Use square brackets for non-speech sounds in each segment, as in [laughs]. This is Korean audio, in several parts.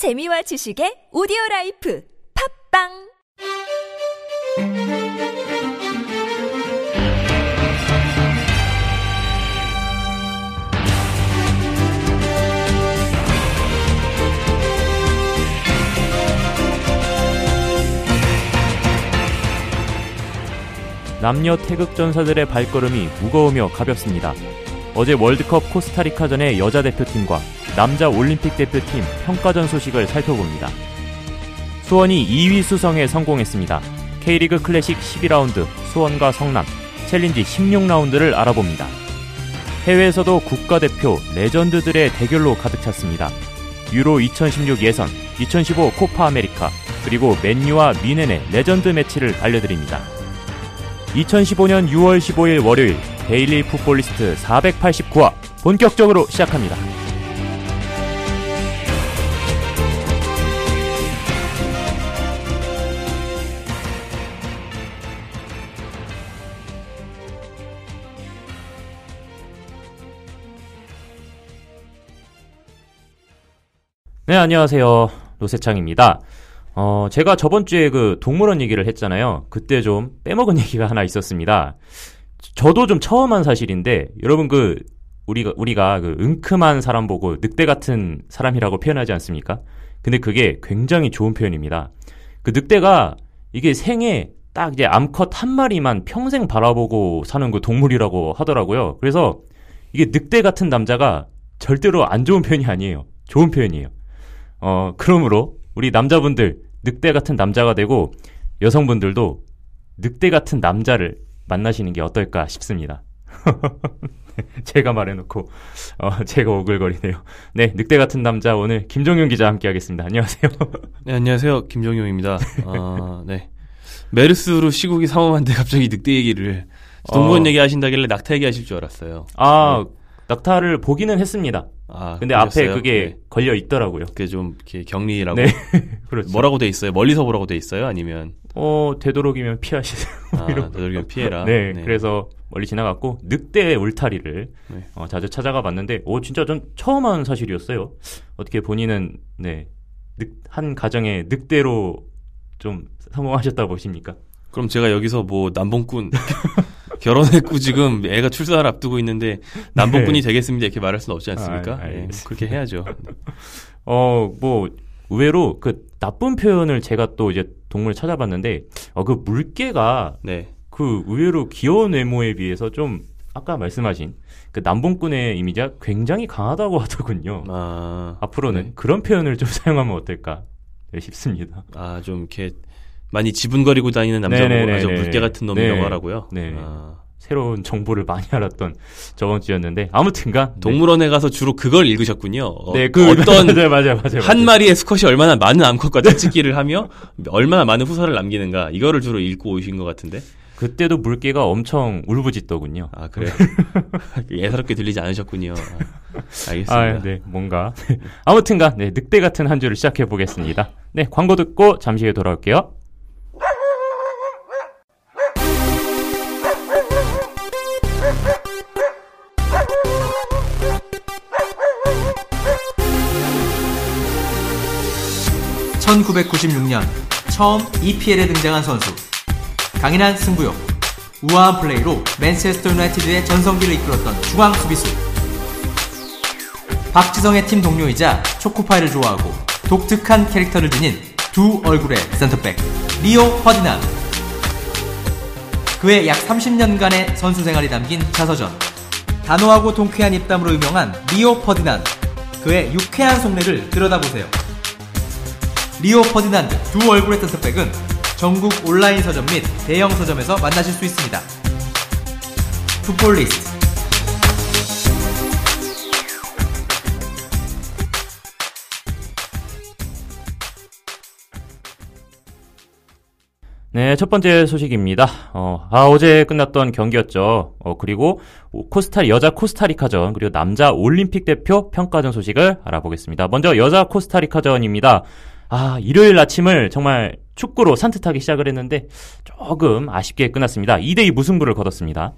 재미와 지식의 오디오 라이프 팟빵 남녀 태극 전사들의 발걸음이 무거우며 가볍습니다. 어제 월드컵 코스타리카전의 여자 대표팀과 남자 올림픽 대표팀 평가전 소식을 살펴봅니다. 수원이 2위 수성에 성공했습니다. K리그 클래식 12라운드 수원과 성남 챌린지 16라운드를 알아봅니다. 해외에서도 국가대표 레전드들의 대결로 가득 찼습니다. 유로 2016 예선, 2015 코파 아메리카, 그리고 맨유와 뮌헨의 레전드 매치를 알려드립니다. 2015년 6월 15일 월요일 데일리 풋볼리스트 489화 본격적으로 시작합니다. 네, 안녕하세요. 노세창입니다. 어, 제가 저번 주에 그 동물원 얘기를 했잖아요. 그때 좀 빼먹은 [laughs] 얘기가 하나 있었습니다. 저도 좀 처음 한 사실인데, 여러분 그, 우리가, 우리가 그 은큼한 사람 보고 늑대 같은 사람이라고 표현하지 않습니까? 근데 그게 굉장히 좋은 표현입니다. 그 늑대가 이게 생에 딱 이제 암컷 한 마리만 평생 바라보고 사는 그 동물이라고 하더라고요. 그래서 이게 늑대 같은 남자가 절대로 안 좋은 표현이 아니에요. 좋은 표현이에요. 어, 그러므로 우리 남자분들 늑대 같은 남자가 되고 여성분들도 늑대 같은 남자를 만나시는 게 어떨까 싶습니다. [laughs] 제가 말해놓고 어, 제가 오글거리네요. 네, 늑대 같은 남자 오늘 김종윤 기자 함께하겠습니다. 안녕하세요. [laughs] 네, 안녕하세요. 김종용입니다. 어, 네. 메르스로 시국이 삼엄한데 갑자기 늑대 얘기를 동물원 어. 얘기 하신다길래 낙타 얘기 하실 줄 알았어요. 아, 낙타를 보기는 했습니다. 아, 근데 그랬어요? 앞에 그게 네. 걸려 있더라고요. 그게 좀 이렇게 격리라고 네, [laughs] 그렇죠. 뭐라고 돼 있어요? 멀리서 보라고 돼 있어요? 아니면 어, 되도록이면 피하시세요. 아, [laughs] 되도록이면 피해라. 네, 그래서 멀리 지나갔고 늑대 울타리를 네. 어, 자주 찾아가 봤는데 오 진짜 전 처음 한 사실이었어요. 어떻게 본인은 네, 늑, 한 가정의 늑대로 좀 성공하셨다고 보십니까? 그럼 제가 여기서 뭐 남봉꾼 [laughs] 결혼했고 지금 애가 출산을 앞두고 있는데 남봉꾼이 되겠습니다 이렇게 말할 수는 없지 않습니까? 네. 아, 네. 그렇게 해야죠. 어, 뭐 의외로 그 나쁜 표현을 제가 또 이제 동물 찾아봤는데 어, 그 물개가 네. 그 의외로 귀여운 외모에 비해서 좀 아까 말씀하신 그 남봉꾼의 이미지가 굉장히 강하다고 하더군요. 아, 앞으로는 네. 그런 표현을 좀 [laughs] 사용하면 어떨까 네, 싶습니다. 아, 좀 이렇게 많이 지분거리고 다니는 남자 보고 네네네네. 아주 물개 같은 놈이라고 네. 하라고요. 네. 아, 새로운 정보를 많이 알았던 저번 주였는데 아무튼간 네. 동물원에 가서 주로 그걸 읽으셨군요. 어, 네, 그 어떤 [laughs] 맞아요, 맞아요, 맞아요. 한. 마리의 수컷이 얼마나 많은 암컷과 짝짓기를 하며 얼마나 많은 후사를 남기는가 이거를 주로 읽고 오신 것 같은데. 그때도 물개가 엄청 울부짖더군요. 아 그래요? [laughs] 예사롭게 들리지 않으셨군요. 아, 알겠습니다. 아, 네, 뭔가 아무튼간 네, 늑대 같은 한 주를 시작해 보겠습니다. 네, 광고 듣고 잠시 후에 돌아올게요. 1996년 처음 EPL에 등장한 선수. 강인한 승부욕. 우아한 플레이로 맨체스터 유나이티드의 전성기를 이끌었던 중앙 수비수. 박지성의 팀 동료이자 초코파이를 좋아하고 독특한 캐릭터를 지닌 두 얼굴의 센터백 리오 퍼디난. 그의 약 30년간의 선수 생활이 담긴 자서전. 단호하고 통쾌한 입담으로 유명한 리오 퍼디난. 그의 유쾌한 속내를 들여다보세요 리오 퍼디난드 두 얼굴의 센터백은 전국 온라인 서점 및 대형 서점에서 만나실 수 있습니다. 풋볼리스트 네, 첫 번째 소식입니다. 어, 아, 어제 끝났던 경기였죠. 어, 그리고 코스타, 여자 코스타리카전, 그리고 남자 올림픽 대표 평가전 소식을 알아보겠습니다. 먼저 여자 코스타리카전입니다. 아, 일요일 아침을 정말 축구로 산뜻하게 시작을 했는데 조금 아쉽게 끝났습니다. 2대2 무승부를 거뒀습니다.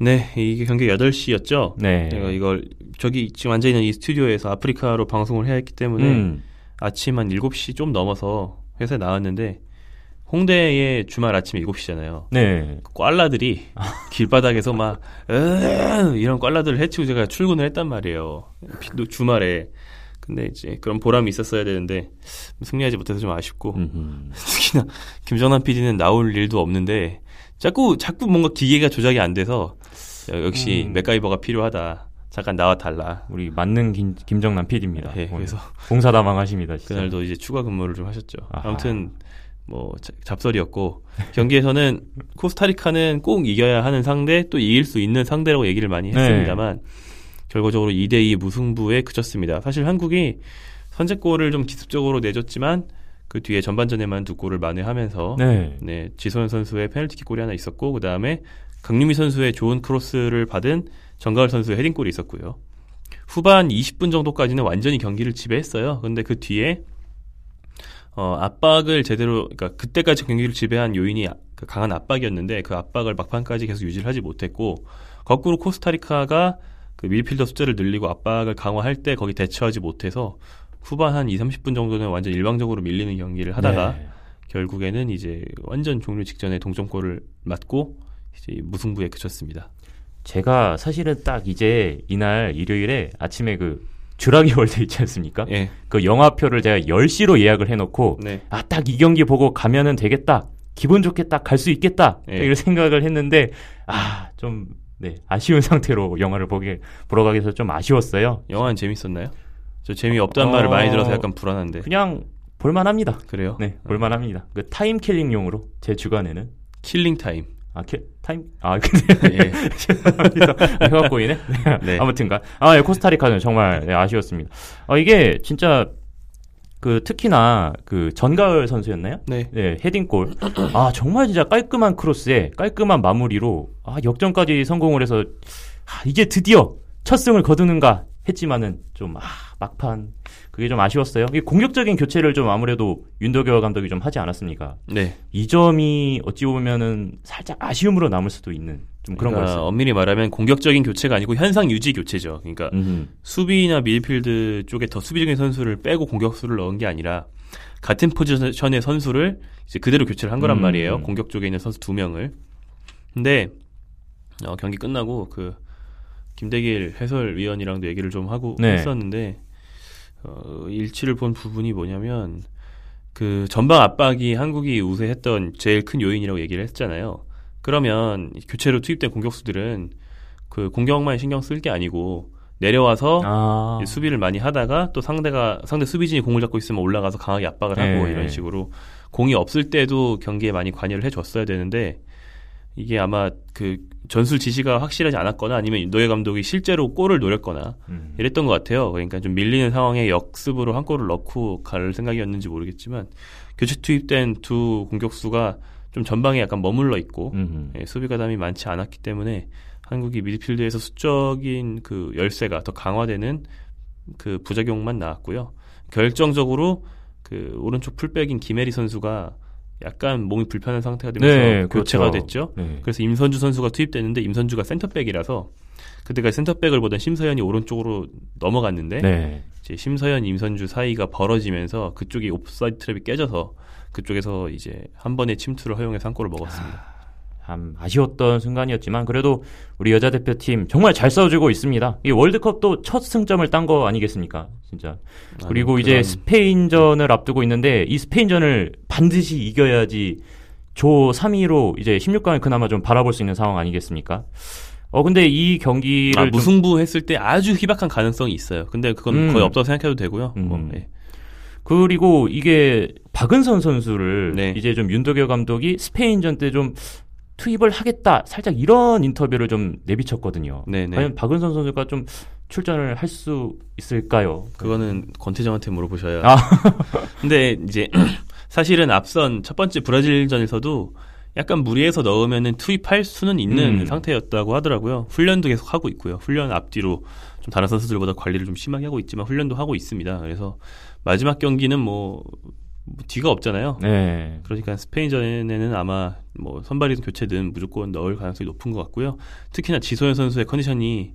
네, 이게 경기 8시였죠. 네. 제가 이걸 저기 지금 앉아 있는 이 스튜디오에서 아프리카로 방송을 해야 했기 때문에 음, 아침 한 7시 좀 넘어서 회사에 나왔는데 홍대에 주말 아침 7시잖아요. 네. 꽐라들이 [laughs] 길바닥에서 막으 이런 꽐라들을 해치고 제가 출근을 했단 말이에요. 비- 주말에. 근데 이제 그런 보람이 있었어야 되는데 승리하지 못해서 좀 아쉽고 음흠. [laughs] 특히나 김정남 PD는 나올 일도 없는데 자꾸 자꾸 뭔가 기계가 조작이 안 돼서 역시 음. 맥가이버가 필요하다. 잠깐 나와 달라. 우리 맞는 김, 김정남 PD입니다. 예, 그래서 공사다망하십니다. 진짜. 그날도 이제 추가 근무를 좀 하셨죠. 아하. 아무튼 뭐 자- 잡설이었고 경기에서는 [laughs] 코스타리카는 꼭 이겨야 하는 상대 또 이길 수 있는 상대라고 얘기를 많이 네. 했습니다만 결과적으로 2대2 무승부에 그쳤습니다. 사실 한국이 선제골을 좀 기습적으로 내줬지만 그 뒤에 전반전에만 두 골을 만회하면서 네. 네, 지소연 선수의 페널티킥 골이 하나 있었고 그 다음에 강유미 선수의 좋은 크로스를 받은 정가을 선수의 헤딩골이 있었고요. 후반 20분 정도까지는 완전히 경기를 지배했어요. 근데 그 뒤에 어, 압박을 제대로 그러니까 그때까지 경기를 지배한 요인이 아- 그 강한 압박이었는데 그 압박을 막판까지 계속 유지를 하지 못했고 거꾸로 코스타리카가 그 밀필더 숫자를 늘리고 압박을 강화할 때 거기 대처하지 못해서 후반 한 2, 30분 정도는 완전 일방적으로 밀리는 경기를 하다가 네. 결국에는 이제 완전 종료 직전에 동점골을 맞고 이제 무승부에 그쳤습니다. 제가 사실은 딱 이제 이날 일요일에 아침에 그 주라기 [laughs] 월드 있지 않습니까? 예. 그 영화표를 제가 10시로 예약을 해놓고 네. 아딱 이 경기 보고 가면은 되겠다. 기분 좋게 딱 갈 수 있겠다. 예. 이런 생각을 했는데 아 좀 네, 아쉬운 [laughs] 상태로 영화를 보게 보러 가기 위해서 좀 아쉬웠어요. 영화는 재밌었나요? 저 재미 없다는 어, 말을 많이 들어서 약간 불안한데. 그냥 볼만합니다. 그래요? 네, 볼만합니다. 그 time killing용으로 제 주관에는 killing time. 아, kill, time? 아, 근데 [laughs] 예. [laughs] 죄송합니다. 해가 보이네. 네. 네. 아무튼간. 아, 예, 코스타리카는 정말 네, 아쉬웠습니다. 아, 이게 진짜 그 특히나 그 전가을 선수였나요? 네. 네, 헤딩골. 아, 정말 진짜 깔끔한 크로스에 깔끔한 마무리로 아, 역전까지 성공을 해서 아, 이제 드디어 첫 승을 거두는가 했지만은 좀 아, 막판 그게 좀 아쉬웠어요. 이 공격적인 교체를 좀 아무래도 윤도교 감독이 좀 하지 않았습니까? 네. 이 점이 어찌 보면은 살짝 아쉬움으로 남을 수도 있는 좀 그런 그러니까 거였어요. 엄밀히 말하면 공격적인 교체가 아니고 현상 유지 교체죠. 그러니까 음. 수비나 미드필드 쪽에 더 수비적인 선수를 빼고 공격수를 넣은 게 아니라 같은 포지션의 선수를 이제 그대로 교체를 한 거란 음. 말이에요. 공격 쪽에 있는 선수 두 명을. 근데 어, 경기 끝나고 그 김대길 해설위원이랑도 얘기를 좀 하고 네. 했었는데 어, 일치를 본 부분이 뭐냐면 그 전방 압박이 한국이 우세했던 제일 큰 요인이라고 얘기를 했잖아요. 그러면 교체로 투입된 공격수들은 그 공격만 신경 쓸 게 아니고 내려와서 아. 수비를 많이 하다가 또 상대가 상대 수비진이 공을 잡고 있으면 올라가서 강하게 압박을 하고 네. 이런 식으로 공이 없을 때도 경기에 많이 관여를 해줬어야 되는데 이게 아마 그 전술 지시가 확실하지 않았거나 아니면 노예 감독이 실제로 골을 노렸거나 음. 이랬던 것 같아요. 그러니까 좀 밀리는 상황에 역습으로 한 골을 넣고 갈 생각이었는지 모르겠지만 교체 투입된 두 공격수가 좀 전방에 약간 머물러 있고 음. 예, 수비 가담이 많지 않았기 때문에 한국이 미드필드에서 수적인 그 열세가 더 강화되는 그 부작용만 나왔고요. 결정적으로 그 오른쪽 풀백인 김혜리 선수가 약간 몸이 불편한 상태가 되면서 네, 교체가 그렇죠. 됐죠. 네. 그래서 임선주 선수가 투입됐는데 임선주가 센터백이라서 그때까지 센터백을 보던 심서연이 오른쪽으로 넘어갔는데 네. 이제 심서연 임선주 사이가 벌어지면서 그쪽이 옵사이드 트랩이 깨져서 그쪽에서 이제 한 번의 침투를 허용해서 한 골을 먹었습니다. 참 아쉬웠던 순간이었지만 그래도 우리 여자 대표팀 정말 잘 싸워주고 있습니다. 이 월드컵도 첫 승점을 딴 거 아니겠습니까? 진짜. 그리고 아니, 이제 그런- 스페인전을 앞두고 있는데 이 스페인전을 반드시 이겨야지 조 3위로 이제 16강을 그나마 좀 바라볼 수 있는 상황 아니겠습니까? 어 근데 이 경기를 아, 좀- 무승부 했을 때 아주 희박한 가능성이 있어요. 근데 그건 음. 거의 없다고 생각해도 되고요. 뭐, 음. 예. 그리고 이게 박은선 선수를 네. 이제 좀 윤도결 감독이 스페인전 때 좀 투입을 하겠다 살짝 이런 인터뷰를 좀 내비쳤거든요. 네네. 과연 박은선 선수가 좀 출전을 할 수 있을까요? 그거는 권태정한테 물어보셔야. 아. [laughs] 근데 이제 [clears throat] 사실은 앞선 첫 번째 브라질전에서도 약간 무리해서 넣으면은 투입할 수는 있는 음. 상태였다고 하더라고요. 훈련도 계속 하고 있고요. 훈련 앞뒤로 좀 다른 선수들보다 관리를 좀 심하게 하고 있지만 훈련도 하고 있습니다. 그래서 마지막 경기는 뭐, 뭐 뒤가 없잖아요. 네. 그러니까 스페인전에는 아마 뭐 선발이든 교체든 무조건 넣을 가능성이 높은 것 같고요. 특히나 지소연 선수의 컨디션이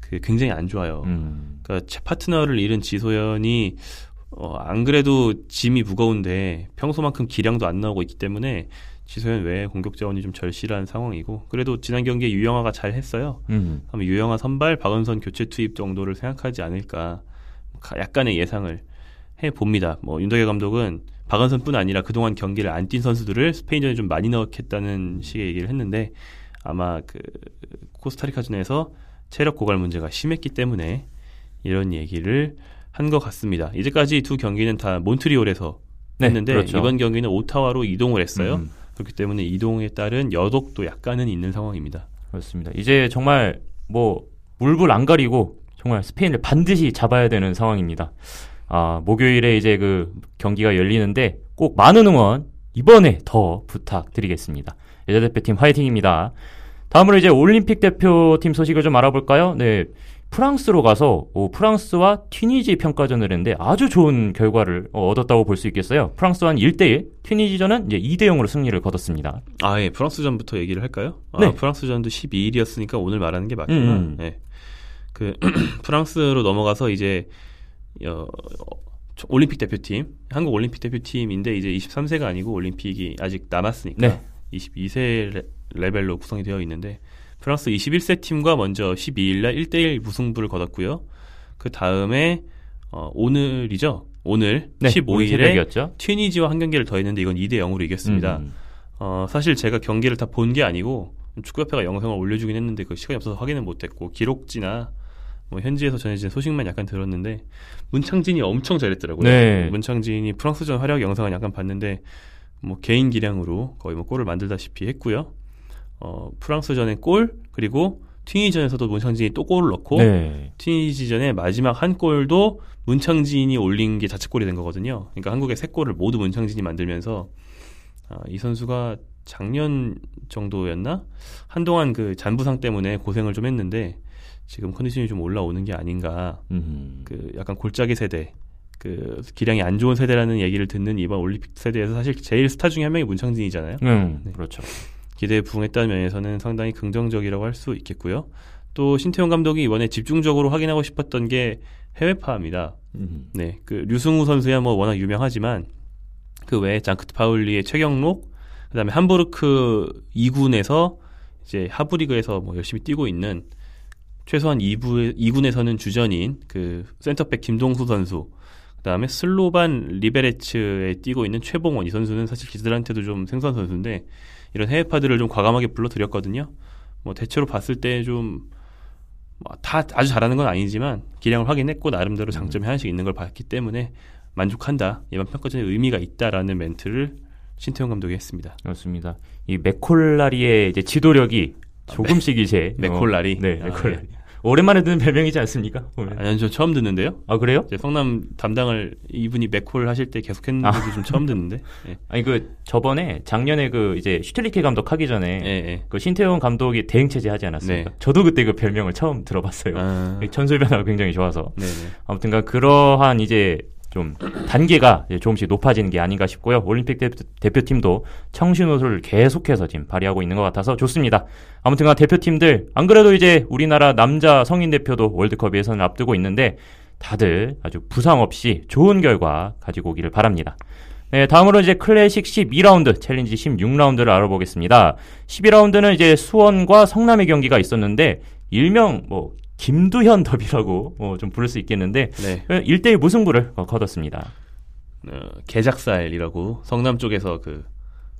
그 굉장히 안 좋아요. 음. 그러니까 제 파트너를 잃은 지소연이 어, 안 그래도 짐이 무거운데 평소만큼 기량도 안 나오고 있기 때문에 지소연 외에 공격 자원이 좀 절실한 상황이고 그래도 지난 경기에 유영아가 잘 했어요. 음. 그럼 유영아 선발, 박은선 교체 투입 정도를 생각하지 않을까 가- 약간의 예상을 해 봅니다. 뭐 윤덕열 감독은 박은선뿐 아니라 그동안 경기를 안 뛴 선수들을 스페인전에 좀 많이 넣겠다는 식의 얘기를 했는데 아마 그 코스타리카전에서 체력 고갈 문제가 심했기 때문에 이런 얘기를 한 것 같습니다. 이제까지 두 경기는 다 몬트리올에서 네, 했는데 그렇죠. 이번 경기는 오타와로 이동을 했어요. 음. 그렇기 때문에 이동에 따른 여독도 약간은 있는 상황입니다. 그렇습니다. 이제 정말 뭐 물불 안 가리고 정말 스페인을 반드시 잡아야 되는 상황입니다. 아, 목요일에 이제 그 경기가 열리는데 꼭 많은 응원 이번에 더 부탁드리겠습니다. 여자 대표팀 화이팅입니다. 다음으로 이제 올림픽 대표팀 소식을 좀 알아볼까요? 네. 프랑스로 가서 오, 프랑스와 튀니지 평가전을 했는데 아주 좋은 결과를 어, 얻었다고 볼 수 있겠어요. 프랑스와는 1대1, 튀니지전은 이제 2대0으로 승리를 거뒀습니다. 아, 예. 프랑스전부터 얘기를 할까요? 아, 네. 프랑스전도 12일이었으니까 오늘 말하는 게 맞구나. 음. 예. 그 [clears throat] 프랑스로 넘어가서 이제 어, 저- 올림픽 대표팀, 한국 올림픽 대표팀인데 이제 23세가 아니고 올림픽이 아직 남았으니까 네. 22세 레, 레벨로 구성이 되어 있는데 프랑스 21세 팀과 먼저 12일 날 1대1 무승부를 거뒀고요. 그 다음에 어, 오늘이죠. 오늘 네, 오늘 15일에 새벽이었죠. 튀니지와 한 경기를 더 했는데 이건 2대 0으로 이겼습니다. 음. 어, 사실 제가 경기를 다 본 게 아니고 축구협회가 영상을 올려주긴 했는데 그 시간이 없어서 확인은 못했고 기록지나 뭐 현지에서 전해진 소식만 약간 들었는데 문창진이 엄청 잘했더라고요. 네. 문창진이 프랑스전 활약 영상을 약간 봤는데 뭐 개인 기량으로 거의 뭐 골을 만들다시피 했고요. 어, 프랑스전에 골 그리고 튀니전에서도 문창진이 또 골을 넣고 네. 튀니지전의 마지막 한 골도 문창진이 올린 게 자책골이 된 거거든요. 그러니까 한국의 세 골을 모두 문창진이 만들면서 아, 이 선수가 작년 정도였나 한동안 그 잔부상 때문에 고생을 좀 했는데 지금 컨디션이 좀 올라오는 게 아닌가. 음. 그 약간 골짜기 세대, 그 기량이 안 좋은 세대라는 얘기를 듣는 이번 올림픽 세대에서 사실 제일 스타 중에 한 명이 문창진이잖아요. 음, 네. 그렇죠. 기대에 부응했다는 면에서는 상당히 긍정적이라고 할 수 있겠고요. 또 신태용 감독이 이번에 집중적으로 확인하고 싶었던 게 해외파입니다. 음. 네, 그 류승우 선수야 뭐 워낙 유명하지만 그 외에 장크트 파울리의 최경록, 그다음에 함부르크 2군에서 이제 하브리그에서 뭐 열심히 뛰고 있는 최소한 2부 2군에서는 주전인 그 센터백 김동수 선수, 그다음에 슬로반 리베레츠에 뛰고 있는 최봉원 이 선수는 사실 기들한테도 좀 생소한 선수인데 이런 해외 파들을 좀 과감하게 불러들였거든요. 뭐 대체로 봤을 때좀 뭐다 아주 잘하는 건 아니지만 기량을 확인했고 나름대로 장점이 하나씩 있는 걸 봤기 때문에 만족한다. 이번 평가전에 의미가 있다라는 멘트를 신태용 감독이 했습니다. 그렇습니다. 이 맥콜라리의 이제 지도력이 조금씩 이제 아, 맥콜라리? 어, 네, 아, 맥콜라리. 네. 오랜만에 듣는 별명이지 않습니까? 보면. 아니, 저 처음 듣는데요. 아 그래요? 성남 담당을 이분이 맥콜 하실 때 계속 했는데도 좀 처음 듣는데. 예, [laughs] 아니 그 저번에 작년에 그 이제 슈틸리케 감독 하기 전에 예. 예. 그 신태용 감독이 대행 체제 하지 않았습니까? 네. 저도 그때 그 별명을 처음 들어봤어요. 아, 전술 변화가 굉장히 좋아서 네네. 아무튼간 그러한 이제 좀 단계가 조금씩 높아지는 게 아닌가 싶고요. 올림픽 대표, 팀도 청신호를 계속해서 지금 발휘하고 있는 것 같아서 좋습니다. 아무튼간 대표팀들 안 그래도 이제 우리나라 남자 성인 대표도 월드컵 예선을 앞두고 있는데 다들 아주 부상 없이 좋은 결과 가지고 오기를 바랍니다. 네, 다음으로 이제 클래식 12라운드, 챌린지 16라운드를 알아보겠습니다. 12라운드는 이제 수원과 성남의 경기가 있었는데 일명 뭐 김두현 더비라고 어, 좀 부를 수 있겠는데 네. 1대1 무승부를 어, 거뒀습니다. 어, 개작살이라고 성남 쪽에서 그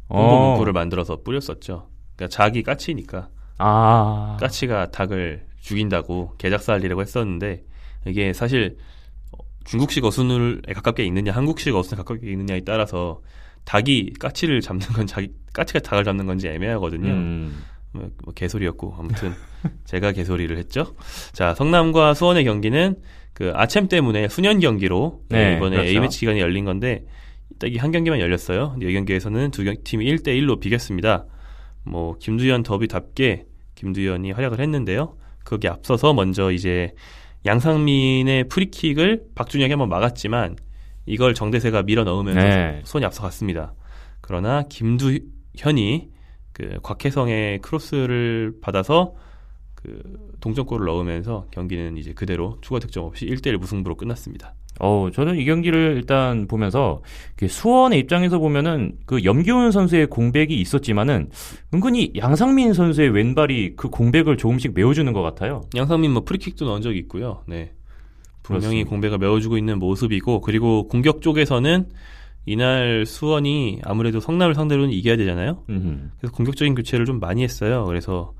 홍보 어. 문구를 만들어서 뿌렸었죠. 그러니까 자기 까치니까 아, 까치가 닭을 죽인다고 개작살이라고 했었는데 이게 사실 어, 중국식 어순에 가깝게 읽느냐 한국식 어순에 가깝게 읽느냐에 따라서 닭이 까치를 잡는 건 자기 까치가 닭을 잡는 건지 애매하거든요. 음, 뭐, 뭐 개소리였고 아무튼 [laughs] 제가 개소리를 했죠. 자 성남과 수원의 경기는 그 아챔 때문에 수년 경기로 네, 이번에 그렇죠. A 매치 기간이 열린 건데 딱 이 한 경기만 열렸어요. 근데 이 경기에서는 두 경- 팀이 1대 1로 비겼습니다. 뭐 김두현 더비답게 김두현이 활약을 했는데요. 거기 앞서서 먼저 이제 양상민의 프리킥을 박준영이 한번 막았지만 이걸 정대세가 밀어 넣으면서 네. 손이 앞서갔습니다. 그러나 김두현이 그 곽혜성의 크로스를 받아서 그그 동점골을 넣으면서 경기는 이제 그대로 추가 득점 없이 1대1 무승부로 끝났습니다. 어, 저는 이 경기를 일단 보면서 그 수원의 입장에서 보면은 그 염기훈 선수의 공백이 있었지만은 은근히 양상민 선수의 왼발이 그 공백을 조금씩 메워주는 것 같아요. 양상민 뭐 프리킥도 넣은 적이 있고요. 네. 분명히 그렇습니다. 공백을 메워주고 있는 모습이고 그리고 공격 쪽에서는 이날 수원이 아무래도 성남을 상대로는 이겨야 되잖아요. 음흠. 그래서 공격적인 교체를 좀 많이 했어요. 그래서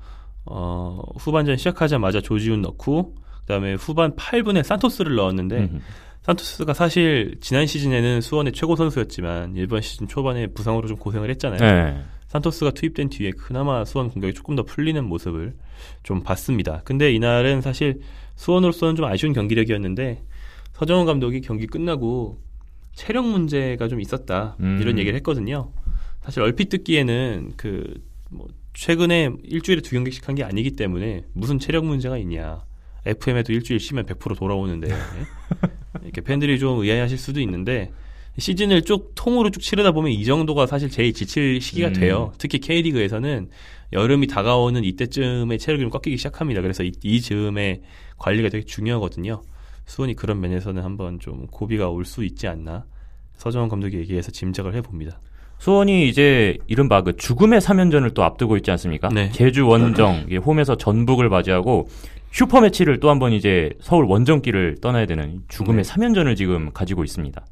어, 후반전 시작하자마자 조지훈 넣고 그다음에 후반 8분에 산토스를 넣었는데 음흠. 산토스가 사실 지난 시즌에는 수원의 최고 선수였지만 이번 시즌 초반에 부상으로 좀 고생을 했잖아요. 네. 산토스가 투입된 뒤에 그나마 수원 공격이 조금 더 풀리는 모습을 좀 봤습니다. 근데 이날은 사실 수원으로서는 좀 아쉬운 경기력이었는데 서정훈 감독이 경기 끝나고 체력 문제가 좀 있었다 음. 이런 얘기를 했거든요. 사실 얼핏 듣기에는 그 뭐 최근에 일주일에 두 경기씩 한 게 아니기 때문에 무슨 체력 문제가 있냐. FM에도 일주일 쉬면 100% 돌아오는데 [laughs] 이렇게 팬들이 좀 의아해하실 수도 있는데 시즌을 쭉 통으로 쭉 치르다 보면 이 정도가 사실 제일 지칠 시기가 음. 돼요. 특히 K리그에서는 여름이 다가오는 이때쯤에 체력이 좀 꺾이기 시작합니다. 그래서 이, 이 즈음에 관리가 되게 중요하거든요. 수원이 그런 면에서는 한번 좀 고비가 올 수 있지 않나 서정원 감독이 얘기해서 짐작을 해봅니다. 수원이 이제 이른바 그 죽음의 3연전을 또 앞두고 있지 않습니까? 네. 제주 원정 이게 홈에서 전북을 맞이하고 슈퍼 매치를 또 한 번 이제 서울 원정길을 떠나야 되는 죽음의 네. 3연전을 지금 가지고 있습니다.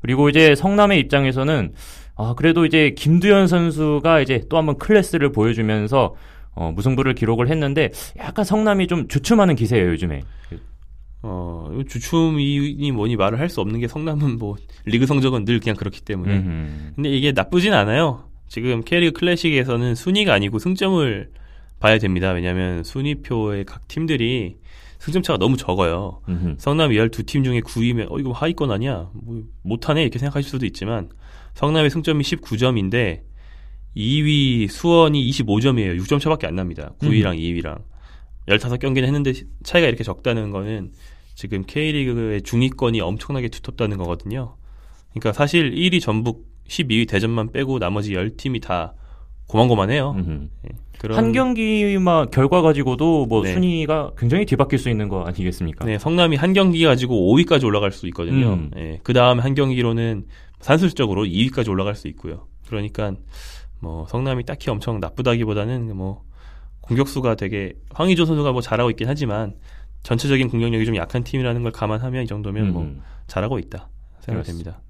그리고 이제 성남의 입장에서는 아 그래도 이제 김두현 선수가 이제 또 한 번 클래스를 보여주면서 어, 무승부를 기록을 했는데 약간 성남이 좀 주춤하는 기세예요 요즘에. 어, 주춤이니 뭐니 말을 할 수 없는 게 성남은 뭐 리그 성적은 늘 그냥 그렇기 때문에 음흠. 근데 이게 나쁘진 않아요. 지금 K리그 클래식에서는 순위가 아니고 승점을 봐야 됩니다. 왜냐하면 순위표의 각 팀들이 승점 차가 너무 적어요. 음흠. 성남 12팀 중에 9위면 어 이거 하위권 아니야? 뭐 못하네 이렇게 생각하실 수도 있지만 성남의 승점이 19점인데 2위 수원이 25점이에요. 6점 차밖에 안 납니다. 9위랑 2위랑 15경기는 했는데 차이가 이렇게 적다는 거는 지금 K리그의 중위권이 엄청나게 두텁다는 거거든요. 그러니까 사실 1위 전북 12위 대전만 빼고 나머지 10팀이 다 고만고만해요. 음흠. 그런 한 경기만 결과 가지고도 뭐 네. 순위가 굉장히 뒤바뀔 수 있는 거 아니겠습니까? 네, 성남이 한 경기 가지고 5위까지 올라갈 수 있거든요. 음. 예, 그 다음에 한 경기로는 산술적으로 2위까지 올라갈 수 있고요. 그러니까 뭐 성남이 딱히 엄청 나쁘다기보다는 뭐 공격수가 되게 황의조 선수가 뭐 잘하고 있긴 하지만 전체적인 공격력이 좀 약한 팀이라는 걸 감안하면 이 정도면 뭐 음. 잘하고 있다 생각됩니다.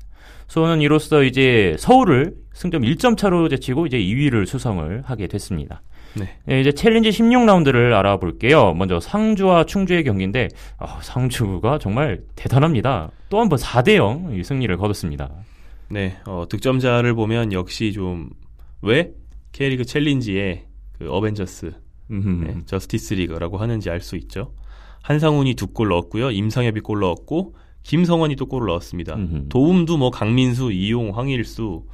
수원은 이로써 이제 서울을 승점 1점 차로 제치고 이제 2위를 수성을 하게 됐습니다. 네. 네, 이제 챌린지 16라운드를 알아볼게요. 먼저 상주와 충주의 경기인데 아, 상주가 정말 대단합니다. 또 한 번 4대 0 승리를 거뒀습니다. 네, 어, 득점자를 보면 역시 좀 왜 K리그 챌린지의 그 어벤져스 음. 네, 저스티스 리그라고 하는지 알 수 있죠. 한상운이 두 골 넣었고요. 임상협이 골 넣었고 김성환이 또 골을 넣었습니다. 음흠. 도움도 뭐 강민수, 이용, 황일수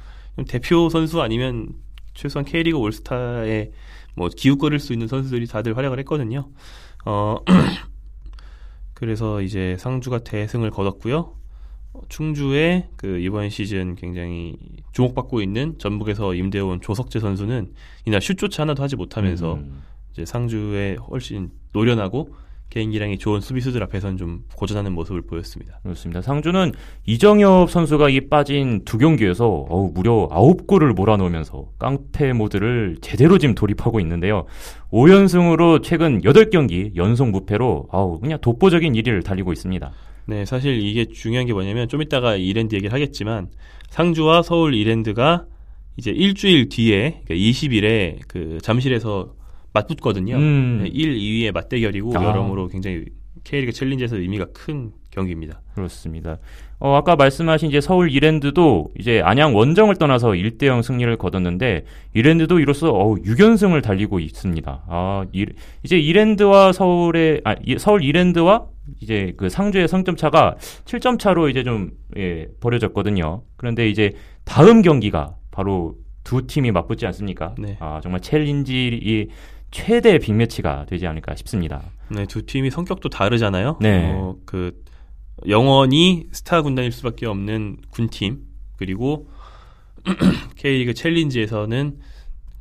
대표 선수 아니면 최소한 K리그 올스타에 뭐 기웃거릴 수 있는 선수들이 다들 활약을 했거든요. 어 [clears throat] 그래서 이제 상주가 대승을 거뒀고요. 어, 충주의 그 이번 시즌 굉장히 주목받고 있는 전북에서 임대온 조석재 선수는 이날 슛조차 하나도 하지 못하면서 음. 이제 상주에 훨씬 노련하고 개인기량이 좋은 수비수들 앞에서는 좀 고전하는 모습을 보였습니다. 그렇습니다. 상주는 이정엽 선수가 이 빠진 두 경기에서 어우, 무려 9골을 몰아넣으면서 깡패 모드를 제대로 지금 돌입하고 있는데요. 5연승으로 최근 8경기 연속 무패로 아우 그냥 독보적인 1위를 달리고 있습니다. 네, 사실 이게 중요한 게 뭐냐면 좀 이따가 이랜드 얘기를 하겠지만 상주와 서울 이랜드가 이제 일주일 뒤에 그러니까 20일에 그 잠실에서 맞붙거든요. 음. 네, 1, 2위의 맞대결이고 아. 여러모로 굉장히 K리그 챌린지에서 의미가 큰 경기입니다. 그렇습니다. 어, 아까 말씀하신 이제 서울 이랜드도 이제 안양 원정을 떠나서 1대0 승리를 거뒀는데 이랜드도 이로써 어 6연승을 달리고 있습니다. 아, 이, 이제 이랜드와 서울의 아, 이- 서울 이랜드와 이제 그 상주의 승점 차가 7점 차로 이제 좀 예, 벌어졌거든요. 그런데 이제 다음 경기가 바로 두 팀이 맞붙지 않습니까? 네. 아, 정말 챌린지 이 최대 빅매치가 되지 않을까 싶습니다. 네, 두 팀이 성격도 다르잖아요. 네. 어, 그 영원히 스타 군단일 수밖에 없는 군팀 그리고 [clears throat] K리그 챌린지에서는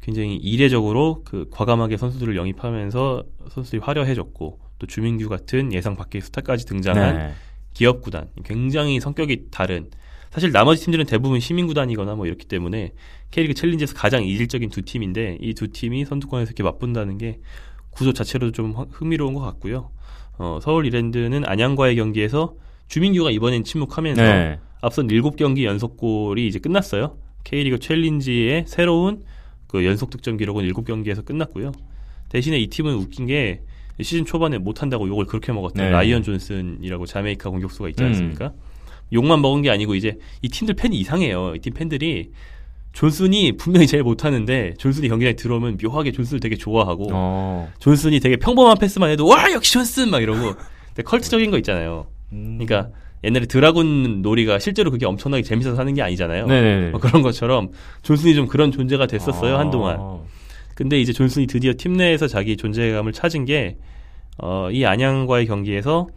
굉장히 이례적으로 그 과감하게 선수들을 영입하면서 선수들이 화려해졌고 또 주민규 같은 예상 밖의 스타까지 등장한 네. 기업 구단 굉장히 성격이 다른 사실 나머지 팀들은 대부분 시민 구단이거나 뭐 이렇기 때문에 K리그 챌린지에서 가장 이질적인 두 팀인데 이 두 팀이 선두권에서 이렇게 맞붙는다는 게 구조 자체로도 좀 흥- 흥미로운 것 같고요. 어, 서울 이랜드는 안양과의 경기에서 주민규가 이번엔 침묵하면서 네. 앞선 7경기 연속골이 이제 끝났어요. K리그 챌린지의 새로운 그 연속 득점 기록은 7경기에서 끝났고요. 대신에 이 팀은 웃긴 게 시즌 초반에 못한다고 욕을 그렇게 먹었던 네. 라이언 존슨이라고 자메이카 공격수가 있지 음. 않습니까? 욕만 먹은 게 아니고 이제 이 팀들 팬이 이상해요. 이 팀 팬들이 존슨이 분명히 제일 못하는데 존슨이 경기장에 들어오면 묘하게 존슨을 되게 좋아하고 어. 존슨이 되게 평범한 패스만 해도 와 역시 존슨 막 이러고 되게 컬트적인 거 있잖아요. 음. 그러니까 옛날에 드라군 놀이가 실제로 그게 엄청나게 재밌어서 하는 게 아니잖아요. 네네. 뭐 그런 것처럼 존슨이 좀 그런 존재가 됐었어요 아. 한동안. 근데 이제 존슨이 드디어 팀 내에서 자기 존재감을 찾은 게, 어, 이 안양과의 경기에서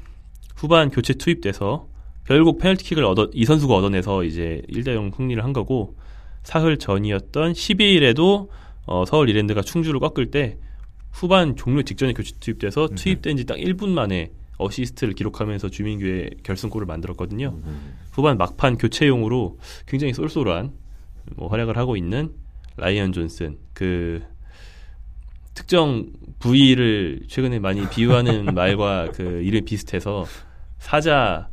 후반 교체 투입돼서 결국 페널티킥을 얻어, 이 선수가 얻어내서 이제 1대 0 승리를 한 거고, 사흘 전이었던 12일에도 어, 서울 이랜드가 충주를 꺾을 때 후반 종료 직전에 교체 투입돼서 투입된 지 딱 1분 만에 어시스트를 기록하면서 주민규의 결승골을 만들었거든요. 후반 막판 교체용으로 굉장히 쏠쏠한 뭐 활약을 하고 있는 라이언 존슨. 그 특정 부위를 최근에 많이 비유하는 [laughs] 말과 그 이름이 비슷해서 사자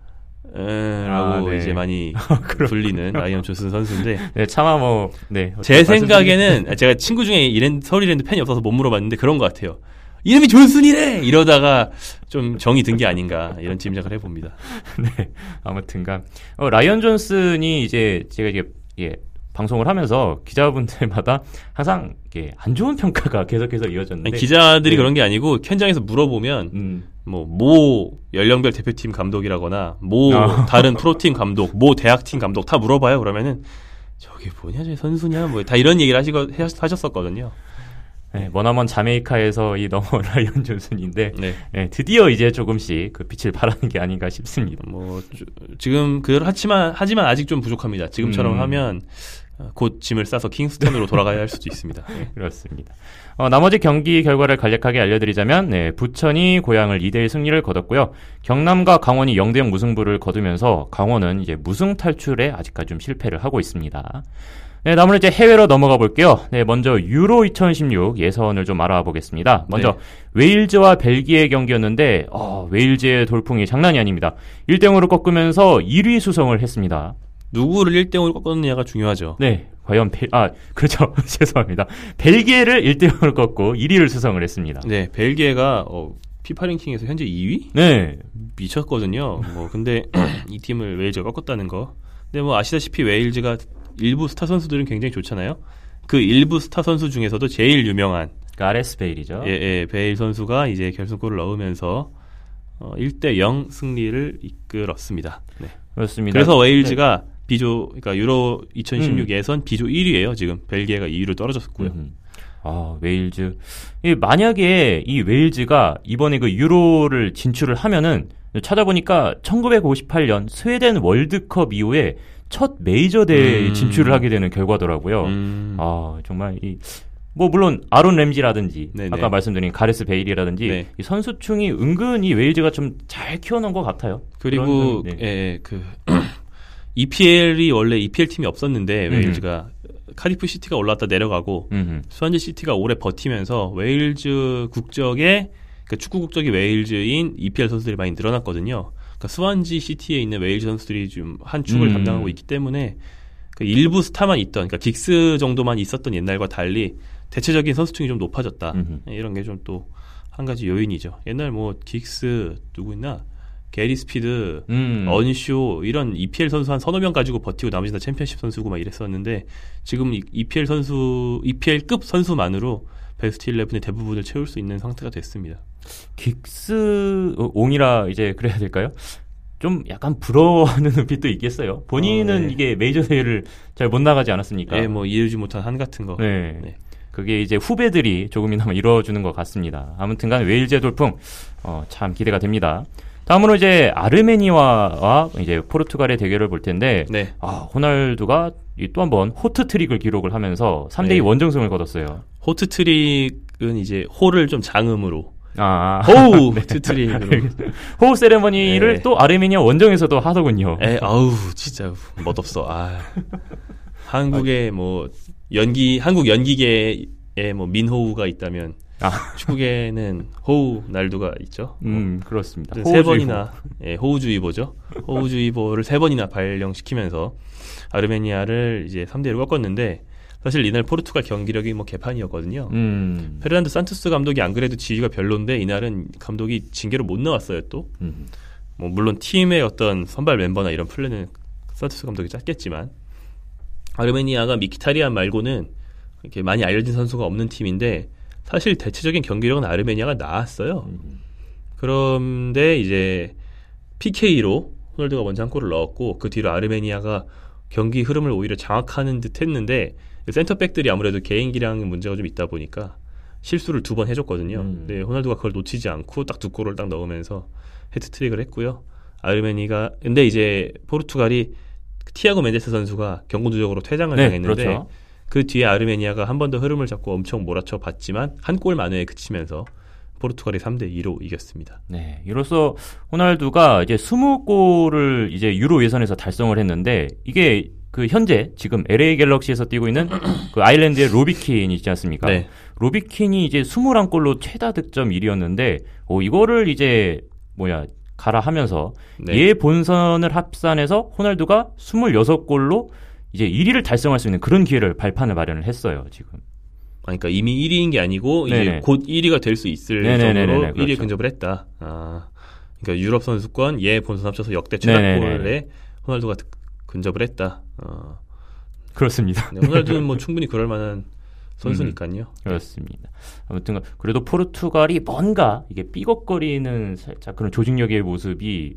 라고 아, 네. 이제 많이 [laughs] 불리는 라이언 존슨 선수인데 [laughs] 네, 차마 뭐, 네. 제 생각에는 [laughs] 제가 친구 중에 이랜 서울 이랜드 팬이 없어서 못 물어봤는데 그런 것 같아요. 이름이 존슨이래 이러다가 좀 정이 든 게 아닌가 이런 짐작을 해봅니다. 네. 아무튼간 어, 라이언 존슨이 이제 제가 이게 예, 방송을 하면서 기자분들마다 항상 이게 안 좋은 평가가 계속해서 이어졌는데 아니, 기자들이 네. 그런 게 아니고 현장에서 물어보면 음, 뭐모 연령별 대표팀 감독이라거나 모 아. 다른 프로팀 감독, 모 대학팀 감독 다 물어봐요. 그러면은 저게 뭐냐, 저 선수냐, 뭐 다 이런 얘기를 하시고 하셨었거든요. 네, 머나먼 자메이카에서 이 넘어 [laughs] 라이언 존슨인데 네. 네, 드디어 이제 조금씩 그 빛을 발하는 게 아닌가 싶습니다. 뭐 주- 지금 그 하지만 하지만 아직 좀 부족합니다. 지금처럼 음. 하면 어, 곧 짐을 싸서 킹스턴으로 돌아가야 할 수도 있습니다. [laughs] 네. 그렇습니다. 어, 나머지 경기 결과를 간략하게 알려드리자면 네, 부천이 고향을 2대1 승리를 거뒀고요. 경남과 강원이 0대0 무승부를 거두면서 강원은 이제 무승 탈출에 아직까지 좀 실패를 하고 있습니다. 네, 다음으로 이제 해외로 넘어가 볼게요. 네, 먼저 유로 2016 예선을 좀 알아보겠습니다. 먼저 웨일즈와 벨기에 경기였는데 어, 웨일즈의 돌풍이 장난이 아닙니다. 1대0으로 꺾으면서 1위 수성을 했습니다. 누구를 1대 0으로 꺾었느냐가 중요하죠. 네, 과연 벨, 아, 그렇죠. [laughs] 죄송합니다. 벨기에를 1대 0으로 꺾고 1위를 수성을 했습니다. 네, 벨기에가 어, 피파 랭킹에서 현재 2위? 네, 미쳤거든요. 뭐 근데 [clears throat] 이 팀을 웨일즈가 꺾었다는 거. 근데 뭐 아시다시피 웨일즈가 일부 스타 선수들은 굉장히 좋잖아요. 그 일부 스타 선수 중에서도 제일 유명한 가레스 베일이죠. 예, 예, 베일 선수가 이제 결승골을 넣으면서 어, 1대 0 승리를 이끌었습니다. 네. 그렇습니다. 그래서 웨일즈가 B조 그러니까 유로 2016 음. 예선 B조 1위예요. 지금 벨기에가 2위로 떨어졌고요. 음. 아, 웨일즈. 이 만약에 이 웨일즈가 이번에 그 유로를 진출을 하면은 찾아보니까 1958년 스웨덴 월드컵 이후에 첫 메이저 대회에 음. 진출을 하게 되는 결과더라고요. 음. 아, 정말 이, 뭐, 물론, 아론 램지라든지, 네네. 아까 말씀드린 가레스 베일이라든지, 네. 이 선수층이 은근히 웨일즈가 좀 잘 키워놓은 것 같아요. 그리고 네. 예, 그 EPL이 원래 EPL 팀이 없었는데 음. 웨일즈가 카디프 시티가 올라왔다 내려가고 음흠. 스완지 시티가 오래 버티면서 웨일즈 국적의 그러니까 축구 국적이 웨일즈인 EPL 선수들이 많이 늘어났거든요. 그러니까 스완지 시티에 있는 웨일즈 선수들이 좀 한 축을 음. 담당하고 있기 때문에 그 일부 스타만 있던 그러니까 긱스 정도만 있었던 옛날과 달리 대체적인 선수층이 좀 높아졌다. 음흠. 이런 게 좀 또 한 가지 요인이죠. 옛날 뭐 긱스 누구 있나 게리 스피드 음. 언쇼 이런 EPL 선수 한 서너 명 가지고 버티고 나머지 다 챔피언십 선수고 막 이랬었는데 지금 이- EPL 선수 EPL급 선수만으로 베스트 11의 대부분을 채울 수 있는 상태가 됐습니다. 긱스 어, 옹이라 이제 그래야 될까요? 좀 약간 부러워하는 [laughs] 눈빛도 있겠어요. 본인은 어, 네. 이게 메이저 대회를 잘 못 나가지 않았습니까? 예, 뭐 이루지 못한 한 같은 거. 네. 네. 그게 이제 후배들이 조금이나마 이루어주는 것 같습니다. 아무튼간 웨일즈의 돌풍 어, 참 기대가 됩니다. 다음으로 이제 아르메니아와 이제 포르투갈의 대결을 볼 텐데 네. 아, 호날두가 또 한 번 호트 트릭을 기록을 하면서 3대2 네. 원정승을 거뒀어요. 호트 트릭은 이제 호를 좀 장음으로 아, 호우 [laughs] 호트 트릭으로. 호우 세레머니를 네. 또 아르메니아 원정에서도 하더군요. 에 아우 진짜 멋없어. 아. 한국에 뭐 연기 한국 연기계에 뭐 민호우가 있다면 아. 축구계는 호우 날두가 있죠. 음, 그렇습니다. 세 호우주의보. 번이나 예, 호우주의보죠. 호우주의보를 세 번이나 발령시키면서 아르메니아를 이제 3대 1로 꺾었는데 사실 이날 포르투갈 경기력이 뭐 개판이었거든요. 음. 페르난도 산투스 감독이 안 그래도 지위가 별론데 이날은 감독이 징계로 못 나왔어요 또. 음. 뭐 물론 팀의 어떤 선발 멤버나 이런 플랜은 산투스 감독이 짰겠지만 아르메니아가 미키타리안 말고는 이렇게 많이 알려진 선수가 없는 팀인데 사실 대체적인 경기력은 아르메니아가 나았어요. 그런데 이제 PK로 호날두가 먼저 한 골을 넣었고 그 뒤로 아르메니아가 경기 흐름을 오히려 장악하는 듯 했는데 센터백들이 아무래도 개인기량 문제가 좀 있다 보니까 실수를 두 번 해줬거든요. 음. 네, 호날두가 그걸 놓치지 않고 딱 두 골을 딱 넣으면서 헤트트릭을 했고요. 아르메니가 근데 이제 포르투갈이 티아고 멘데스 선수가 경고 누적으로 퇴장을 네, 당했는데 그렇죠. 그 뒤에 아르메니아가 한 번 더 흐름을 잡고 엄청 몰아쳐 봤지만 한 골 만회에 그치면서 포르투갈이 3대 2로 이겼습니다. 네, 이로써 호날두가 이제 20골을 이제 유로 예선에서 달성을 했는데 이게 그 현재 지금 LA 갤럭시에서 뛰고 있는 [clears throat] 그 아일랜드의 로비킨이 있지 않습니까? 네. 로비킨이 이제 21골로 최다 득점 1위였는데 오 이거를 이제 뭐야 가라 하면서 네. 얘 본선을 합산해서 호날두가 26골로 이제 1위를 달성할 수 있는 그런 기회를 발판을 마련을 했어요, 지금. 그러니까 이미 1위인 게 아니고 이제 네네. 곧 1위가 될 수 있을 네네네네네, 정도로 그렇죠. 1위에 근접을 했다. 아, 그러니까 유럽 선수권 예 본선 합쳐서 역대. 최다골에 호날두가 득- 근접을 했다. 어, 그렇습니다. 네, 호날두는 뭐 [laughs] 충분히 그럴 만한 선수니까요. 그렇습니다. 아무튼 그래도 포르투갈이 뭔가 이게 삐걱거리는 살짝 그런 조직력의 모습이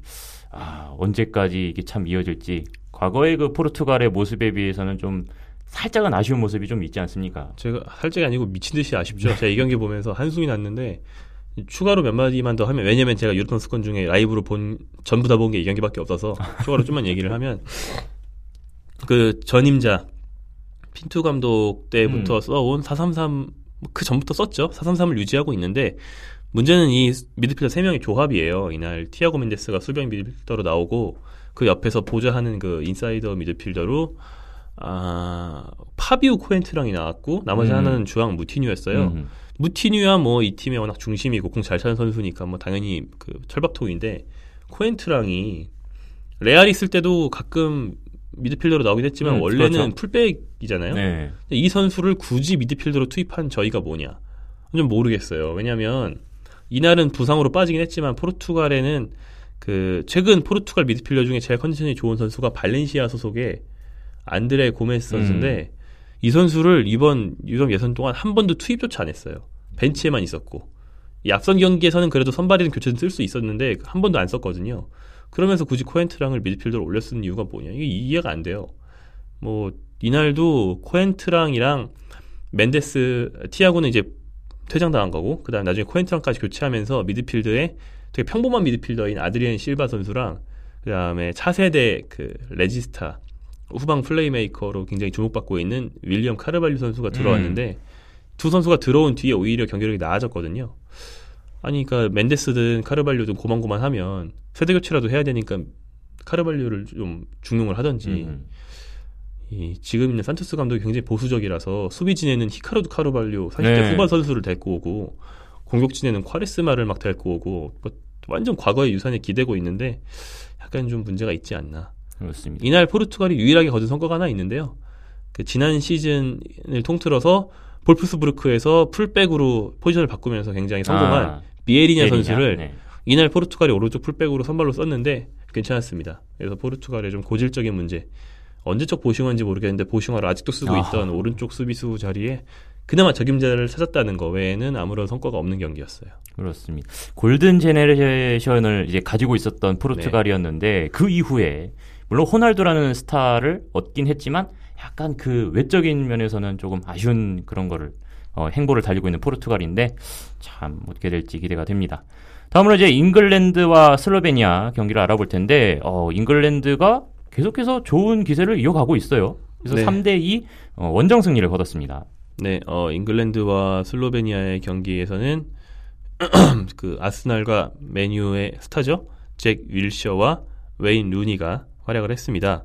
아, 언제까지 이게 참 이어질지 과거의 그 포르투갈의 모습에 비해서는 좀 살짝은 아쉬운 모습이 좀 있지 않습니까? 제가 살짝이 아니고 미친 듯이 아쉽죠. 제가 이 경기 보면서 한숨이 났는데 추가로 몇 마디만 더 하면 왜냐면 제가 유럽 선수권 중에 라이브로 본 전부 다 본 게 이 경기밖에 없어서 추가로 좀만 얘기를 하면 그 전임자 핀투 감독 때부터 음. 써온 433 그 전부터 썼죠. 433을 유지하고 있는데 문제는 이 미드필더 3명의 조합이에요. 이날 티아고 멘데스가 수비형 미드필더로 나오고 그 옆에서 보좌하는 그 인사이드 미드필더로 아 파비우 코엔트랑이 나왔고 나머지 음. 하나는 주앙 무티뉴였어요. 음. 무티뉴야 뭐 이 팀의 워낙 중심이고 공 잘 차는 선수니까 뭐 당연히 그 철밥통인데 코엔트랑이 레알 있을 때도 가끔 미드필더로 나오긴 했지만 음, 원래는 그렇죠. 풀백이잖아요. 네. 이 선수를 굳이 미드필더로 투입한 저의가 뭐냐? 좀 모르겠어요. 왜냐하면 이날은 부상으로 빠지긴 했지만 포르투갈에는 그 최근 포르투갈 미드필더 중에 제일 컨디션이 좋은 선수가 발렌시아 소속의 안드레 고메스 선수인데 이 선수를 이번 유럽 예선 동안 한 번도 투입조차 안 했어요. 벤치에만 있었고 이 앞선 경기에서는 그래도 선발이든 교체든 쓸 수 있었는데 한 번도 안 썼거든요. 그러면서 굳이 코엔트랑을 미드필더로 올려 쓰는 이유가 뭐냐? 이게 이해가 안 돼요. 뭐 이날도 코엔트랑이랑 멘데스 티아고는 이제 퇴장당한 거고 그다음 나중에 코엔트랑까지 교체하면서 미드필드에 되게 평범한 미드필더인 아드리엔 실바 선수랑 그다음에 차세대 그 레지스타 후방 플레이메이커로 굉장히 주목받고 있는 윌리엄 카르발류 선수가 들어왔는데 두 선수가 들어온 뒤에 오히려 경기력이 나아졌거든요. 아니 그러니까 멘데스든 카르발류든 고만고만하면 세대 교체라도 해야 되니까 카르발류를 좀 중용을 하든지 음. 이 지금 있는 산토스 감독이 굉장히 보수적이라서 수비 진에는 히카르도 카르발류 40대 네. 후반 선수를 데리고 오고 공격 진에는 콰레스마를 막 데리고 오고 뭐 완전 과거의 유산에 기대고 있는데 약간 좀 문제가 있지 않나. 그렇습니다. 이날 포르투갈이 유일하게 거둔 성과가 하나 있는데요. 그 지난 시즌을 통틀어서 볼프스부르크에서 풀백으로 포지션을 바꾸면서 굉장히 성공한 아, 비에리냐? 선수를 네. 이날 포르투갈이 오른쪽 풀백으로 선발로 썼는데 괜찮았습니다. 그래서 포르투갈의 좀 고질적인 문제 언제적 보싱어인지 모르겠는데 보싱어를 아직도 쓰고 아. 있던 오른쪽 수비수 자리에 그나마 적임자를 찾았다는 거 외에는 아무런 성과가 없는 경기였어요. 그렇습니다. 골든 제네레이션을 이제 가지고 있었던 포르투갈이었는데 그 이후에 물론 호날두라는 스타를 얻긴 했지만 약간 그 외적인 면에서는 조금 아쉬운 그런 거를 어, 행보를 달리고 있는 포르투갈인데 참 어떻게 될지 기대가 됩니다. 다음으로 이제 잉글랜드와 슬로베니아 경기를 알아볼 텐데 어, 잉글랜드가 계속해서 좋은 기세를 이어가고 있어요. 그래서 네. 3대 2 어, 원정 승리를 거뒀습니다. 네, 어, 잉글랜드와 슬로베니아의 경기에서는 [clears throat] 그 아스날과 맨유의 스타죠. 잭 윌셔와 웨인 루니가 활약을 했습니다.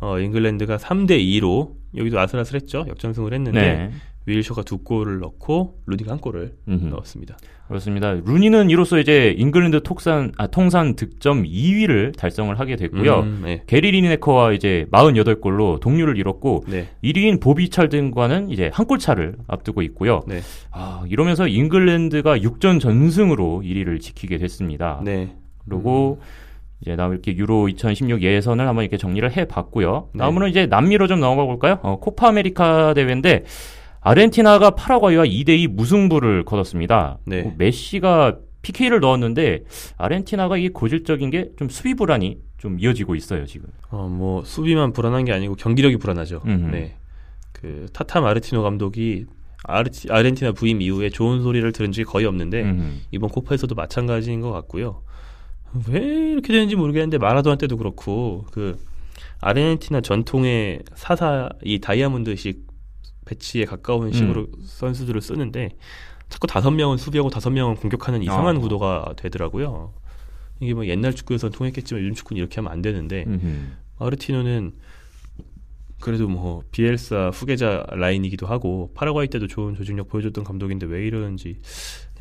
어, 잉글랜드가 3대 2로 여기도 아슬아슬했죠. 역전승을 했는데 네. 윌셔가 두 골을 넣고 루니가 한 골을 음흠. 넣었습니다. 그렇습니다. 루니는 이로써 이제 잉글랜드 통산 아, 통산 득점 2위를 달성을 하게 됐고요. 음, 네. 게리 리네커와 이제 48골로 동률을 이뤘고 네. 1위인 보비 찰튼과는 이제 한 골 차를 앞두고 있고요. 네. 아, 이러면서 잉글랜드가 6전 전승으로 1위를 지키게 됐습니다. 네. 그리고 이제 다음 이렇게 유로 2016 예선을 한번 이렇게 정리를 해 봤고요. 네. 다음으로 이제 남미로 좀 넘어가 볼까요? 어, 코파 아메리카 대회인데 아르헨티나가 파라과이와 2대2 무승부를 거뒀습니다. 네. 어, 메시가 PK를 넣었는데 아르헨티나가 이게 고질적인 게 좀 수비 불안이 좀 이어지고 있어요 지금. 어, 뭐 수비만 불안한 게 아니고 경기력이 불안하죠. 음흠. 네. 그 타타 마르티노 감독이 아르티, 아르헨티나 부임 이후에 좋은 소리를 들은 적이 거의 없는데 음. 이번 코파에서도 마찬가지인 것 같고요. 왜 이렇게 되는지 모르겠는데 마라도나 때도 그렇고 그 아르헨티나 전통의 사사 이 다이아몬드식 배치에 가까운 식으로 선수들을 쓰는데 자꾸 다섯 명은 수비하고 다섯 명은 공격하는 이상한 아. 구도가 되더라고요. 이게 뭐 옛날 축구에서는 통했겠지만 요즘 축구는 이렇게 하면 안 되는데 음흠. 아르티노는 그래도 뭐 비엘사 후계자 라인이기도 하고 파라과이 때도 좋은 조직력 보여줬던 감독인데 왜 이러는지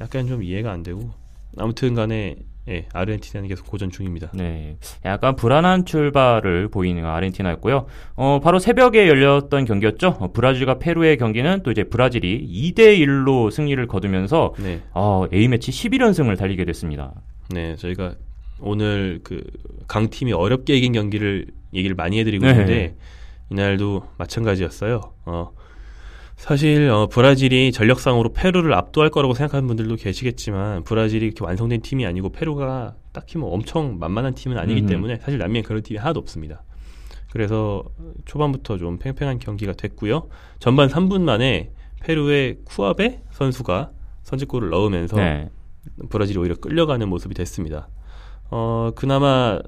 약간 좀 이해가 안 되고 아무튼 간에 예, 아르헨티나는 계속 고전 중입니다. 네, 약간 불안한 출발을 보이는 아르헨티나였고요. 어, 바로 새벽에 열렸던 경기였죠. 어, 브라질과 페루의 경기는 또 이제 브라질이 2대 1로 승리를 거두면서 네, 어, A 매치 11연승을 달리게 됐습니다. 네 저희가 오늘 그 강팀이 어렵게 이긴 경기를 얘기를 많이 해드리고 네. 있는데 이날도 마찬가지였어요. 어, 사실 어, 브라질이 전력상으로 페루를 압도할 거라고 생각하는 분들도 계시겠지만 브라질이 이렇게 완성된 팀이 아니고 페루가 딱히 뭐 엄청 만만한 팀은 아니기 음흠. 때문에 사실 남미엔 그런 팀이 하나도 없습니다. 그래서 초반부터 좀 팽팽한 경기가 됐고요. 전반 3분 만에 페루의 쿠아베 선수가 선제골을 넣으면서 네. 브라질이 오히려 끌려가는 모습이 됐습니다. 어, 그나마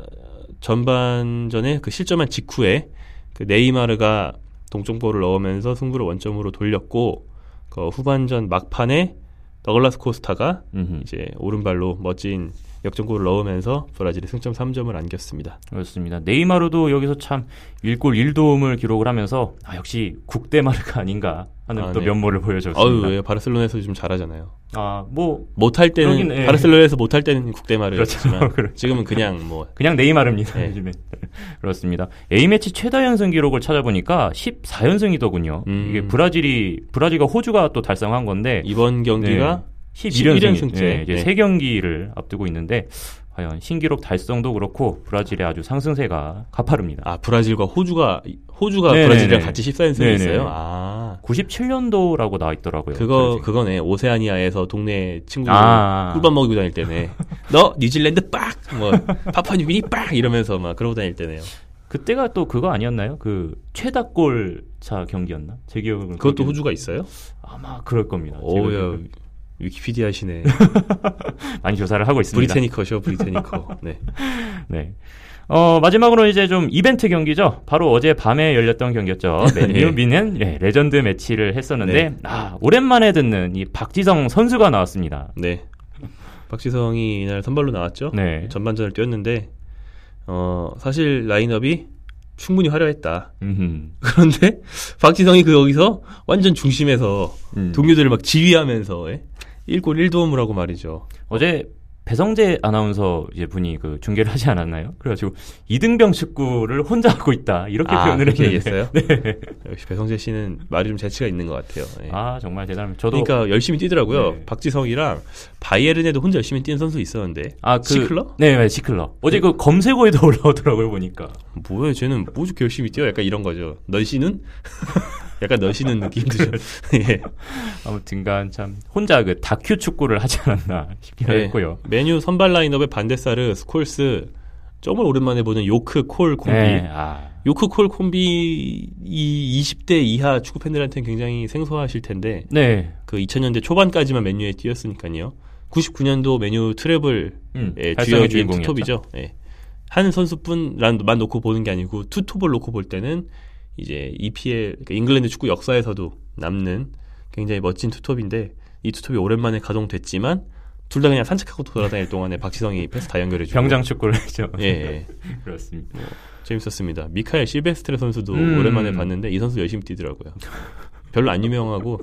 전반전에 그 실점한 직후에 그 네이마르가 동점골을 넣으면서 승부를 원점으로 돌렸고 그 후반전 막판에 더글라스 코스타가 음흠. 이제 오른발로 멋진 역전골을 넣으면서 브라질이 승점 3점을 안겼습니다. 그렇습니다. 네이마르도 여기서 참 1골 1도움을 기록을 하면서 아, 역시 국대마르가 아닌가 하는 아, 또 네. 면모를 보여줬습니다. 아유, 왜 바르셀로나에서 좀 잘하잖아요. 아, 뭐 못할 때는 그러긴, 예. 바르셀로나에서 못할 때는 국대마르였지만 그렇죠. [laughs] 그렇죠. 지금은 그냥 뭐 [laughs] 그냥 네이마르입니다. 네. 요즘에. [laughs] 그렇습니다. A매치 최다 연승 기록을 찾아보니까 14연승이더군요. 음. 이게 브라질이 브라질과 호주가 또 달성한 건데 이번 경기가 11연승 11연승째. 네, 이제 네. 세 경기를 앞두고 있는데 과연 신기록 달성도 그렇고 브라질의 아주 상승세가 가파릅니다. 아 브라질과 호주가 호주가 네네네. 브라질이랑 같이 14연승이 네네. 있어요. 아 97년도라고 나와 있더라고요. 그거 브라질. 그거네 오세아니아에서 동네 친구들 아. 꿀밥 먹이고 다닐 때네. [laughs] 너 뉴질랜드 빡 뭐 파푸아뉴기니 빡 이러면서 막 그러고 다닐 때네요. 그때가 또 그거 아니었나요? 그 최다골 차 경기였나? 제 기억은 그것도 그게- 호주가 있어요? 아마 그럴 겁니다. 오야 기억은. 위키피디아 하시네. [laughs] 많이 조사를 하고 있습니다. 브리테니커셔 브리테니커. 네. [laughs] 네. 어, 마지막으로 이제 좀 이벤트 경기죠. 바로 어제 밤에 열렸던 경기였죠. [laughs] 맨유비는 예, 레전드 매치를 했었는데, 네. 아, 오랜만에 듣는 이 박지성 선수가 나왔습니다. 네. 박지성이 이날 선발로 나왔죠. 네. 전반전을 뛰었는데 어 사실 라인업이 충분히 화려했다. 음흠. 그런데 박지성이 그 여기서 완전 중심에서 음. 동료들을 막 지휘하면서 예? 1골 1도움을 하고 말이죠. 어제 배성재 아나운서 이제 분이 그 중계를 하지 않았나요? 그래가지고 이등병 축구를 혼자 하고 있다 이렇게 아, 표현을 했는데. 얘기했어요? [laughs] 역시 배성재 씨는 말이 좀 재치가 있는 것 같아요. 예. 아 정말 대단합니다. 저도 그러니까 열심히 뛰더라고요. 네. 박지성이랑 바이에른에도 혼자 열심히 뛰는 선수 있었는데 아, 그, 시클러? 네, 네, 시클러. 어제 그 검색어에도 [laughs] 올라오더라고요 보니까. 뭐야 쟤는 뭐 저렇게 열심히 뛰어? 약간 이런 거죠. 넌씨눈? 약간 넌씨눈 느낌도 좀 예. 아무튼간 참 혼자 그 다큐 축구를 하지 않았나 싶기도 네. 했고요. 맨유 선발 라인업의 반데사르, 스콜스 정말 오랜만에 보는 요크 콜 콤비. 네, 아, 요크 콜 콤비 이 20대 이하 축구 팬들한테는 굉장히 생소하실 텐데 네, 그 2000년대 초반까지만 맨유에 뛰었으니까요. 99년도 맨유 트레블 음, 주인공이었죠. 투톱이죠. 예. 한 선수뿐만 놓고 보는 게 아니고 투톱을 놓고 볼 때는 이제 EPL 그러니까 잉글랜드 축구 역사에서도 남는 굉장히 멋진 투톱인데 이 투톱이 오랜만에 가동됐지만 둘 다 그냥 산책하고 돌아다닐 동안에 박지성이 패스 다 연결해주고 병장 축구를 했죠. 예, 예. [laughs] 그렇습니다. 재밌었습니다. 미카엘 실베스트레 선수도 음. 오랜만에 봤는데 이 선수 열심히 뛰더라고요. 별로 안 유명하고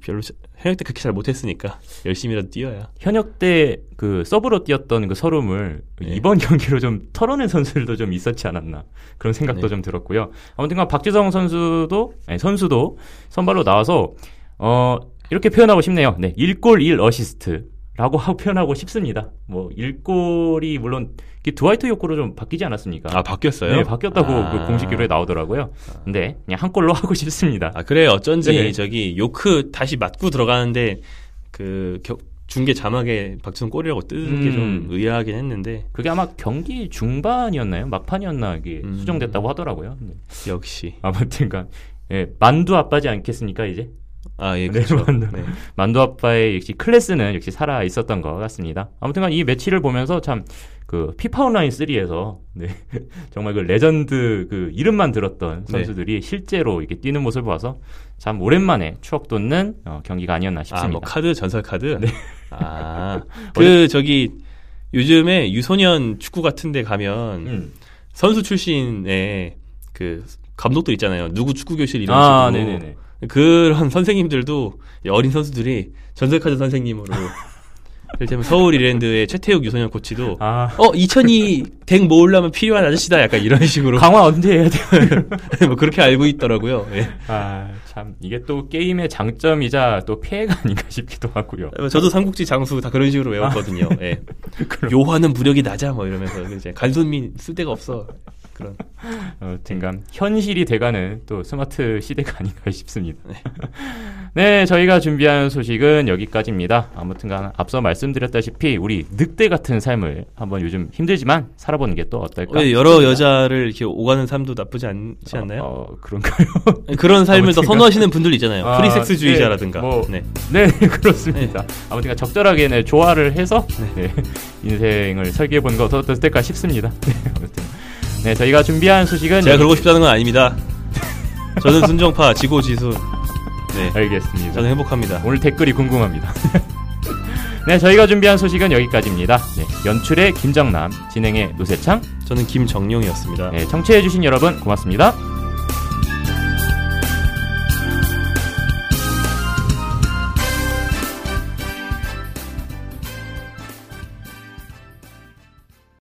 별로 현역 때 그렇게 잘 못했으니까 열심히라도 뛰어야. 현역 때 그 서브로 뛰었던 그 서름을 네. 이번 [laughs] 경기로 좀 털어낸 선수들도 좀 있었지 않았나 그런 생각도 네. 좀 들었고요. 아무튼간 박지성 선수도 아니, 선수도 선발로 나와서 어 이렇게 표현하고 싶네요. 네, 1골 1어시스트 라고 하고 [laughs] 표현하고 싶습니다. 뭐 1골이 물론 드와이트 욕구로 좀 바뀌지 않았습니까? 아 바뀌었어요? 네, 바뀌었다고 아. 그 공식 기록에 나오더라고요. 근데 그냥 한 골로 [laughs] 하고 싶습니다. 아 그래 어쩐지 네. 저기 요크 다시 맞고 들어가는데 그 겨- 중계 자막에 박지성 골이라고 뜨는 게좀 음. 의아하긴 했는데 그게 아마 경기 중반이었나요? 막판이었나 이게 음. 수정됐다고 하더라고요. 네. 역시 아무튼간 예, 만두 아빠지 않겠습니까 이제 아예 네, 그렇죠. 네. 만두 아빠의 역시 클래스는 역시 살아 있었던 것 같습니다. 아무튼간 이 매치를 보면서 참 그 피파 온라인 3에서 네, [laughs] 정말 그 레전드 그 이름만 들었던 네. 선수들이 실제로 이렇게 뛰는 모습을 봐서 참 오랜만에 추억 돋는 어, 경기가 아니었나 싶습니다. 아 뭐 카드 전설 카드. 네. 아 그 [laughs] 저기 요즘에 유소년 축구 같은데 가면 음. 선수 출신의 그 감독들 있잖아요. 누구 축구 교실 이런 아, 식으로 네네네. 그런 선생님들도 어린 선수들이 전설카드 선생님으로 [laughs] 예를 들면 서울 이랜드의 최태욱 유소년 코치도 아, 어 2002 덱 모으려면 필요한 아저씨다 약간 이런 식으로 강화 언제 해야 돼요? [laughs] 뭐 그렇게 알고 있더라고요. 예. 아, 참 이게 또 게임의 장점이자 또 폐해가 아닌가 싶기도 하고요. 저도 삼국지 장수 다 그런 식으로 외웠거든요. 예. [laughs] 요하는 무력이 낮아 뭐 이러면서 이제 간손민 쓸 데가 없어 그런. 어쨌든 현실이 돼가는 또 스마트 시대가 아닌가 싶습니다. 네, [laughs] 저희가 준비한 소식은 여기까지입니다. 아무튼간 앞서 말씀드렸다시피 우리 늑대 같은 삶을 한번 요즘 힘들지만 살아보는 게 또 어떨까? 왜 여러 여자를 이렇게 오가는 삶도 나쁘지 않지 않나요? 어, 어, 그런가요? 그런 [laughs] 삶을 더 아무튼간- 선호하시는 분들 있잖아요. 아, 프리섹스주의자라든가. 네, 뭐, 네. 네, [laughs] 그렇습니다. 아무튼 적절하게 네, 조화를 해서 네, 인생을 설계해 보는 거 어떨까 싶습니다. 네, 아무튼 네, 저희가 준비한 소식은 제가 그러고 싶다는 건 아닙니다. [laughs] 저는 순정파, 지고지순. 네. 알겠습니다. 저는 행복합니다. 오늘 댓글이 궁금합니다. [laughs] 네, 저희가 준비한 소식은 여기까지입니다. 네, 연출의 김정남, 진행의 노세창, 저는 김정용이었습니다. 네, 청취해주신 여러분 고맙습니다.